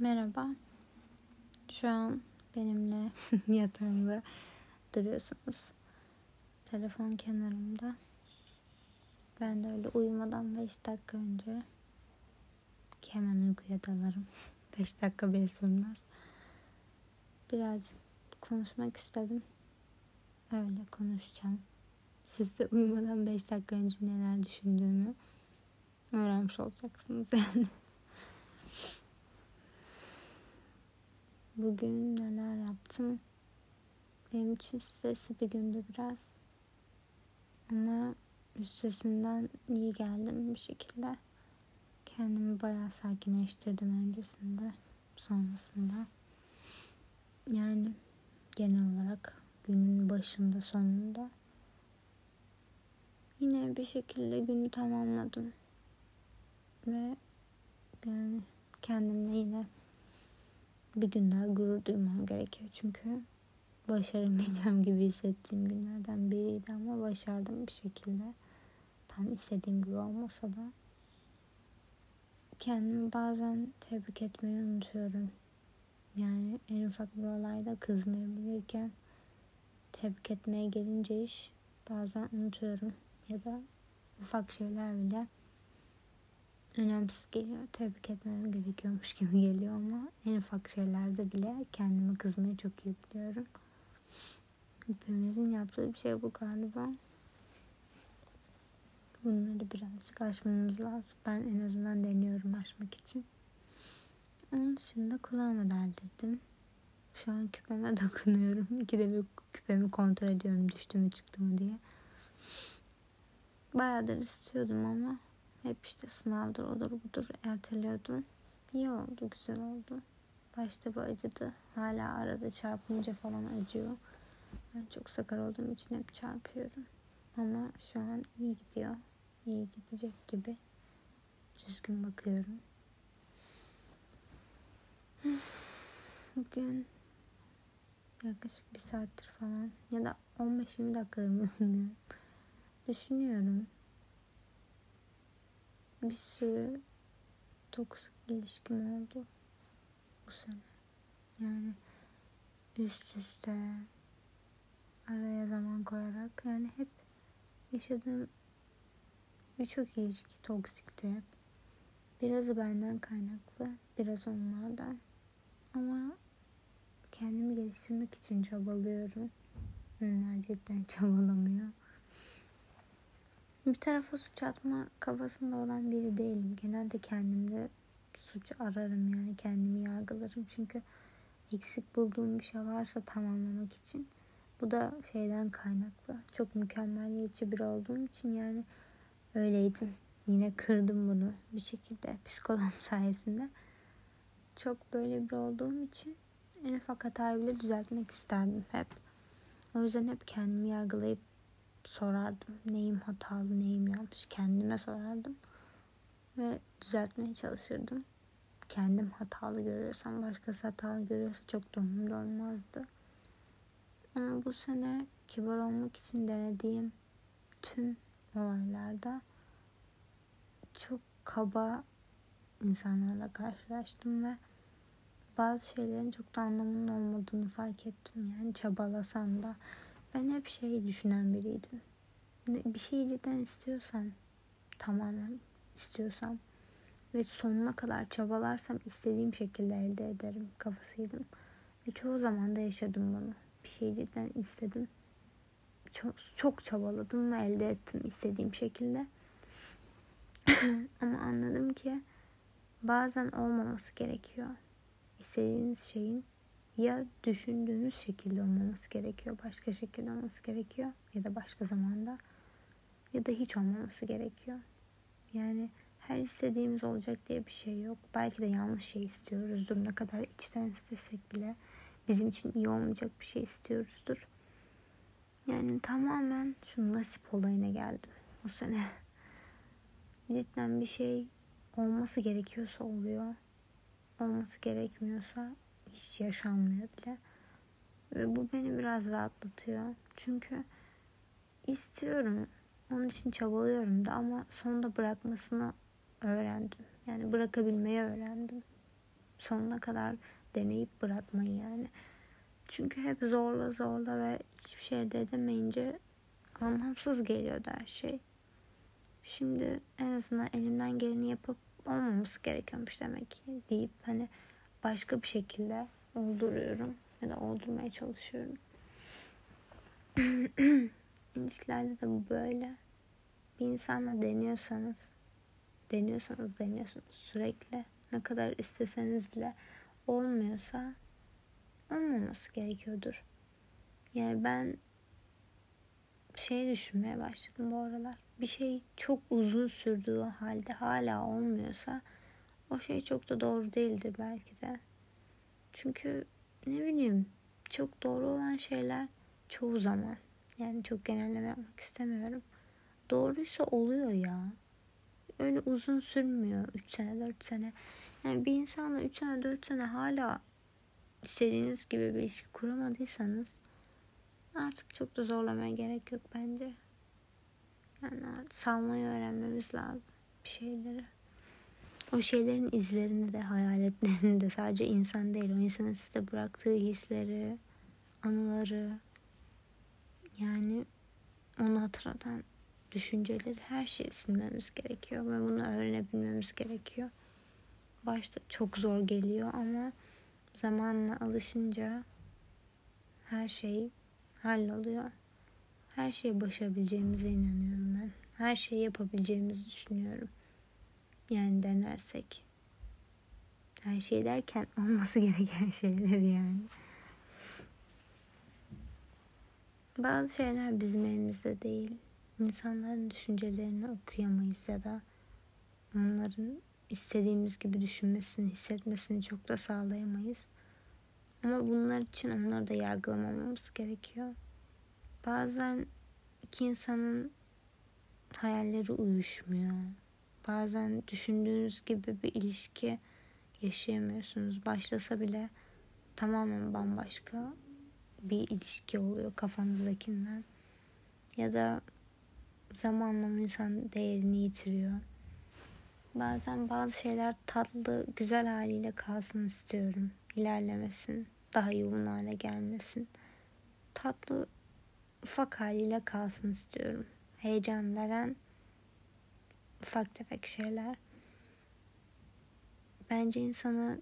Merhaba. Şu an benimle yatağımda duruyorsunuz. Telefon kenarımda. Ben de öyle uyumadan 5 dakika önce ki hemen uykuya dalarım. 5 dakika bile sürmez. Birazcık konuşmak istedim. Öyle konuşacağım. Siz de uyumadan 5 dakika önce neler düşündüğümü öğrenmiş olacaksınız yani. Bugün neler yaptım? Benim için stresli bir gündü biraz. Ama üstesinden iyi geldim bir şekilde. Kendimi bayağı sakinleştirdim öncesinde, sonrasında. Yani genel olarak günün başında sonunda yine bir şekilde günü tamamladım. Ve yani kendimle yine bir gün daha gurur duymam gerekiyor. Çünkü başaramayacağım gibi hissettiğim günlerden biriydi ama başardım bir şekilde. Tam istediğim gibi olmasa da kendimi bazen tebrik etmeyi unutuyorum. Yani en ufak bir olayda kızmayabilirken tebrik etmeye gelince iş bazen unutuyorum ya da ufak şeyler bile önemsiz geliyor. Tebrik etmem gerekiyormuş gibi geliyor ama en ufak şeylerde bile kendime kızmayı çok iyi biliyorum. Hepimizin yaptığı bir şey bu galiba. Bunları birazcık aşmamız lazım. Ben en azından deniyorum aşmak için. Onun dışında kulağıma deldirdim. Şu an küpeme dokunuyorum. İkide bir küpemi kontrol ediyorum düştü mü çıktı mı diye. Bayağıdır istiyordum ama hep işte sınavdır odur budur erteliyordum. İyi oldu güzel oldu. Başta bu acıdı. Hala arada çarpınca falan acıyor. Ben çok sakar olduğum için hep çarpıyorum. Ama şu an iyi gidiyor. İyi gidecek gibi. Düzgün bakıyorum. Bugün yaklaşık bir saattir falan ya da 15-20 dakikadır mı bilmiyorum. Düşünüyorum bir sürü toksik ilişkim oldu bu sene. Yani üst üste araya zaman koyarak yani hep yaşadığım birçok ilişki toksikti hep. Birazı benden kaynaklı, biraz onlardan. Ama kendimi geliştirmek için çabalıyorum. Onlar cidden çabalamıyor bir tarafa suç atma kafasında olan biri değilim. Genelde kendimde suç ararım yani kendimi yargılarım. Çünkü eksik bulduğum bir şey varsa tamamlamak için. Bu da şeyden kaynaklı. Çok mükemmeliyetçi biri olduğum için yani öyleydim. Yine kırdım bunu bir şekilde psikolog sayesinde. Çok böyle bir olduğum için en ufak hatayı bile düzeltmek isterdim hep. O yüzden hep kendimi yargılayıp sorardım. Neyim hatalı, neyim yanlış kendime sorardım. Ve düzeltmeye çalışırdım. Kendim hatalı görüyorsam, başkası hatalı görüyorsa çok da umurumda olmazdı. Ama bu sene kibar olmak için denediğim tüm olaylarda çok kaba insanlarla karşılaştım ve bazı şeylerin çok da anlamının olmadığını fark ettim. Yani çabalasam da ben hep şey düşünen biriydim. Bir şeyi cidden istiyorsam, tamamen istiyorsam ve sonuna kadar çabalarsam istediğim şekilde elde ederim kafasıydım. Ve çoğu zaman da yaşadım bunu. Bir şeyi cidden istedim. Çok, çok çabaladım ve elde ettim istediğim şekilde. Ama anladım ki bazen olmaması gerekiyor. İstediğiniz şeyin ya düşündüğünüz şekilde olmaması gerekiyor, başka şekilde olması gerekiyor ya da başka zamanda ya da hiç olmaması gerekiyor. Yani her istediğimiz olacak diye bir şey yok. Belki de yanlış şey istiyoruzdur. Ne kadar içten istesek bile bizim için iyi olmayacak bir şey istiyoruzdur. Yani tamamen şu nasip olayına geldim bu sene. Cidden bir şey olması gerekiyorsa oluyor. Olması gerekmiyorsa hiç yaşanmıyor bile. Ve bu beni biraz rahatlatıyor. Çünkü istiyorum. Onun için çabalıyorum da ama sonunda bırakmasını öğrendim. Yani bırakabilmeyi öğrendim. sonuna kadar deneyip bırakmayı yani. Çünkü hep zorla zorla ve hiçbir şey de edemeyince anlamsız geliyordu her şey. Şimdi en azından elimden geleni yapıp olmaması gerekiyormuş demek ki deyip hani başka bir şekilde olduruyorum ya da oldurmaya çalışıyorum. İlişkilerde de bu böyle. Bir insanla deniyorsanız, deniyorsanız deniyorsunuz sürekli. Ne kadar isteseniz bile olmuyorsa olmaması gerekiyordur. Yani ben şey düşünmeye başladım bu aralar. Bir şey çok uzun sürdüğü halde hala olmuyorsa o şey çok da doğru değildir belki de. Çünkü ne bileyim çok doğru olan şeyler çoğu zaman yani çok genelleme yapmak istemiyorum. Doğruysa oluyor ya. Öyle uzun sürmüyor 3 sene 4 sene. Yani bir insanla 3 sene 4 sene hala istediğiniz gibi bir ilişki kuramadıysanız artık çok da zorlamaya gerek yok bence. Yani salmayı öğrenmemiz lazım bir şeyleri. O şeylerin izlerini de hayaletlerini de sadece insan değil o insanın size bıraktığı hisleri, anıları yani onu hatırlatan düşünceleri her şeyi silmemiz gerekiyor ve bunu öğrenebilmemiz gerekiyor. Başta çok zor geliyor ama zamanla alışınca her şey halloluyor. Her şeyi başarabileceğimize inanıyorum ben. Her şeyi yapabileceğimizi düşünüyorum. Yani denersek. Her şey derken olması gereken şeyler yani. Bazı şeyler bizim elimizde değil. İnsanların düşüncelerini okuyamayız ya da onların istediğimiz gibi düşünmesini, hissetmesini çok da sağlayamayız. Ama bunlar için onları da yargılamamamız gerekiyor. Bazen iki insanın hayalleri uyuşmuyor. Bazen düşündüğünüz gibi bir ilişki yaşayamıyorsunuz. Başlasa bile tamamen bambaşka bir ilişki oluyor kafanızdakinden. Ya da zamanla insan değerini yitiriyor. Bazen bazı şeyler tatlı, güzel haliyle kalsın istiyorum. İlerlemesin, daha yoğun hale gelmesin. Tatlı, ufak haliyle kalsın istiyorum. Heyecan veren ufak tefek şeyler. Bence insanı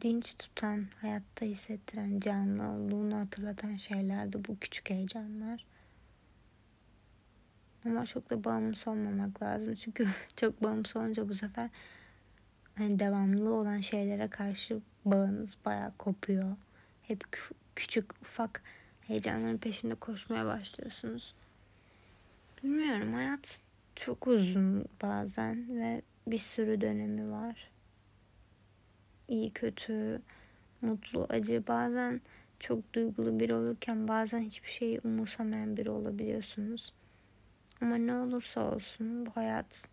dinç tutan, hayatta hissettiren, canlı olduğunu hatırlatan şeyler de bu küçük heyecanlar. Ama çok da bağımlısı olmamak lazım. Çünkü çok bağımlısı olunca bu sefer hani devamlı olan şeylere karşı bağınız bayağı kopuyor. Hep küçük ufak heyecanların peşinde koşmaya başlıyorsunuz. Bilmiyorum hayat çok uzun bazen ve bir sürü dönemi var. İyi kötü, mutlu, acı bazen çok duygulu biri olurken bazen hiçbir şeyi umursamayan biri olabiliyorsunuz. Ama ne olursa olsun bu hayat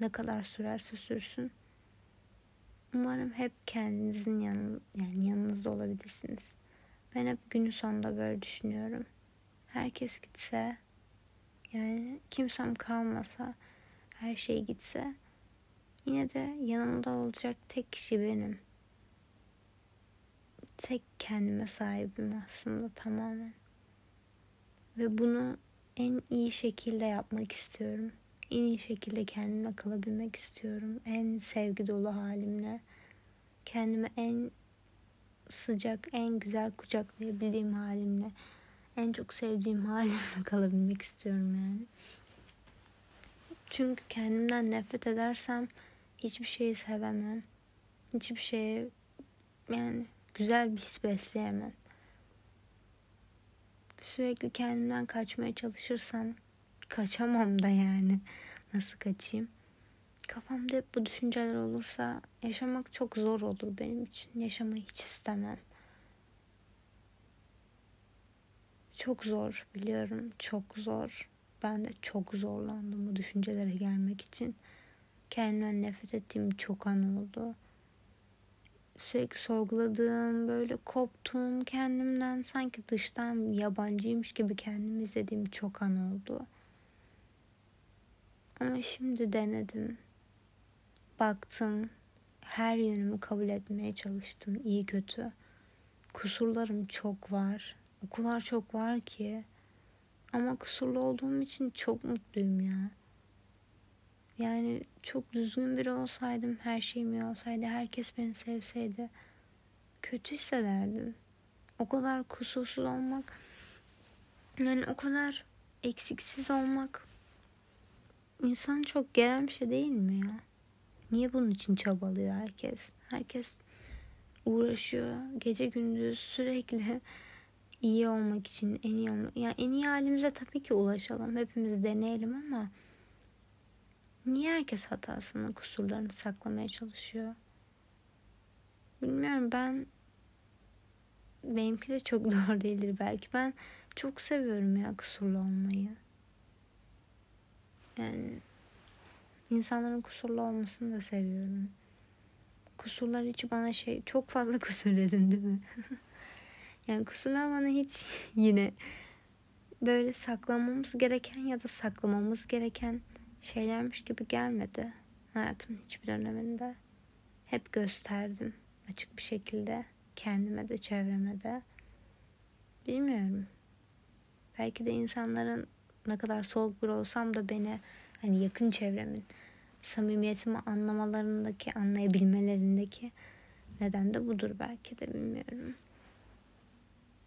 ne kadar sürerse sürsün. Umarım hep kendinizin yanı, yani yanınızda olabilirsiniz. Ben hep günün sonunda böyle düşünüyorum. Herkes gitse yani kimsem kalmasa her şey gitse yine de yanımda olacak tek kişi benim. Tek kendime sahibim aslında tamamen. Ve bunu en iyi şekilde yapmak istiyorum. En iyi şekilde kendime kalabilmek istiyorum. En sevgi dolu halimle. Kendime en sıcak, en güzel kucaklayabildiğim halimle. En çok sevdiğim halimle kalabilmek istiyorum yani. Çünkü kendimden nefret edersem hiçbir şeyi sevemem. Hiçbir şeye yani güzel bir his besleyemem sürekli kendimden kaçmaya çalışırsam kaçamam da yani. Nasıl kaçayım? Kafamda hep bu düşünceler olursa yaşamak çok zor olur benim için. Yaşamayı hiç istemem. Çok zor biliyorum. Çok zor. Ben de çok zorlandım bu düşüncelere gelmek için. Kendimden nefret ettiğim çok an oldu sürekli sorguladığım, böyle koptuğum kendimden sanki dıştan yabancıymış gibi kendimi izlediğim çok an oldu. Ama şimdi denedim. Baktım. her yönümü kabul etmeye çalıştım. iyi kötü. Kusurlarım çok var. O kadar çok var ki. Ama kusurlu olduğum için çok mutluyum ya. Yani çok düzgün biri olsaydım, her şeyim iyi olsaydı, herkes beni sevseydi kötü hissederdim. O kadar kusursuz olmak, yani o kadar eksiksiz olmak insan çok gelen bir şey değil mi ya? Niye bunun için çabalıyor herkes? Herkes uğraşıyor. Gece gündüz sürekli iyi olmak için en iyi olmak. Yani en iyi halimize tabii ki ulaşalım. Hepimiz deneyelim ama niye herkes hatasını, kusurlarını saklamaya çalışıyor? Bilmiyorum ben benimki de çok doğru değildir belki. Ben çok seviyorum ya kusurlu olmayı. Yani insanların kusurlu olmasını da seviyorum. Kusurlar hiç bana şey çok fazla kusur dedim değil mi? yani kusurlar bana hiç yine böyle saklamamız gereken ya da saklamamız gereken şeylermiş gibi gelmedi hayatımın hiçbir döneminde. Hep gösterdim açık bir şekilde kendime de çevreme de. Bilmiyorum. Belki de insanların ne kadar soğuk bir olsam da beni hani yakın çevremin samimiyetimi anlamalarındaki, anlayabilmelerindeki neden de budur belki de bilmiyorum.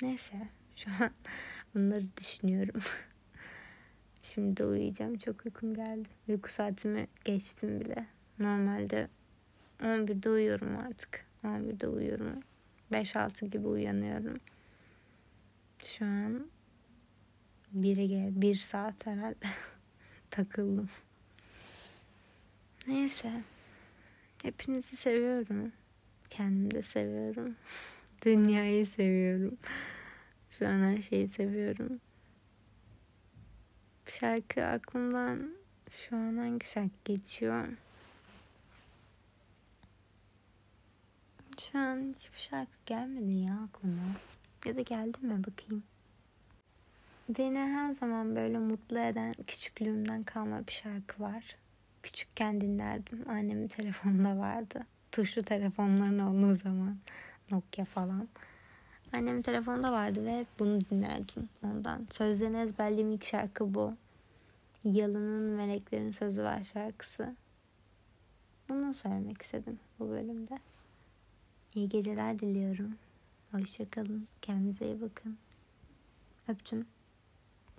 Neyse şu an bunları düşünüyorum. Şimdi de uyuyacağım. Çok uykum geldi. Uyku saatimi geçtim bile. Normalde 11'de uyuyorum artık. 11'de uyuyorum. 5-6 gibi uyanıyorum. Şu an 1'e gel. 1 saat herhalde. Takıldım. Neyse. Hepinizi seviyorum. Kendimi de seviyorum. Dünyayı seviyorum. Şu her şeyi seviyorum. Şarkı aklımdan şu an hangi şarkı geçiyor? Şu an hiçbir şarkı gelmedi ya aklıma. Ya da geldi mi bakayım. Beni her zaman böyle mutlu eden küçüklüğümden kalma bir şarkı var. Küçükken dinlerdim. Annemin telefonunda vardı. Tuşlu telefonların olduğu zaman. Nokia falan. Annemin telefonunda vardı ve bunu dinlerdim ondan. Sözlerini ezberlediğim ilk şarkı bu. Yalın'ın Meleklerin Sözü Var şarkısı. Bunu söylemek istedim bu bölümde. İyi geceler diliyorum. Hoşçakalın. Kendinize iyi bakın. Öptüm.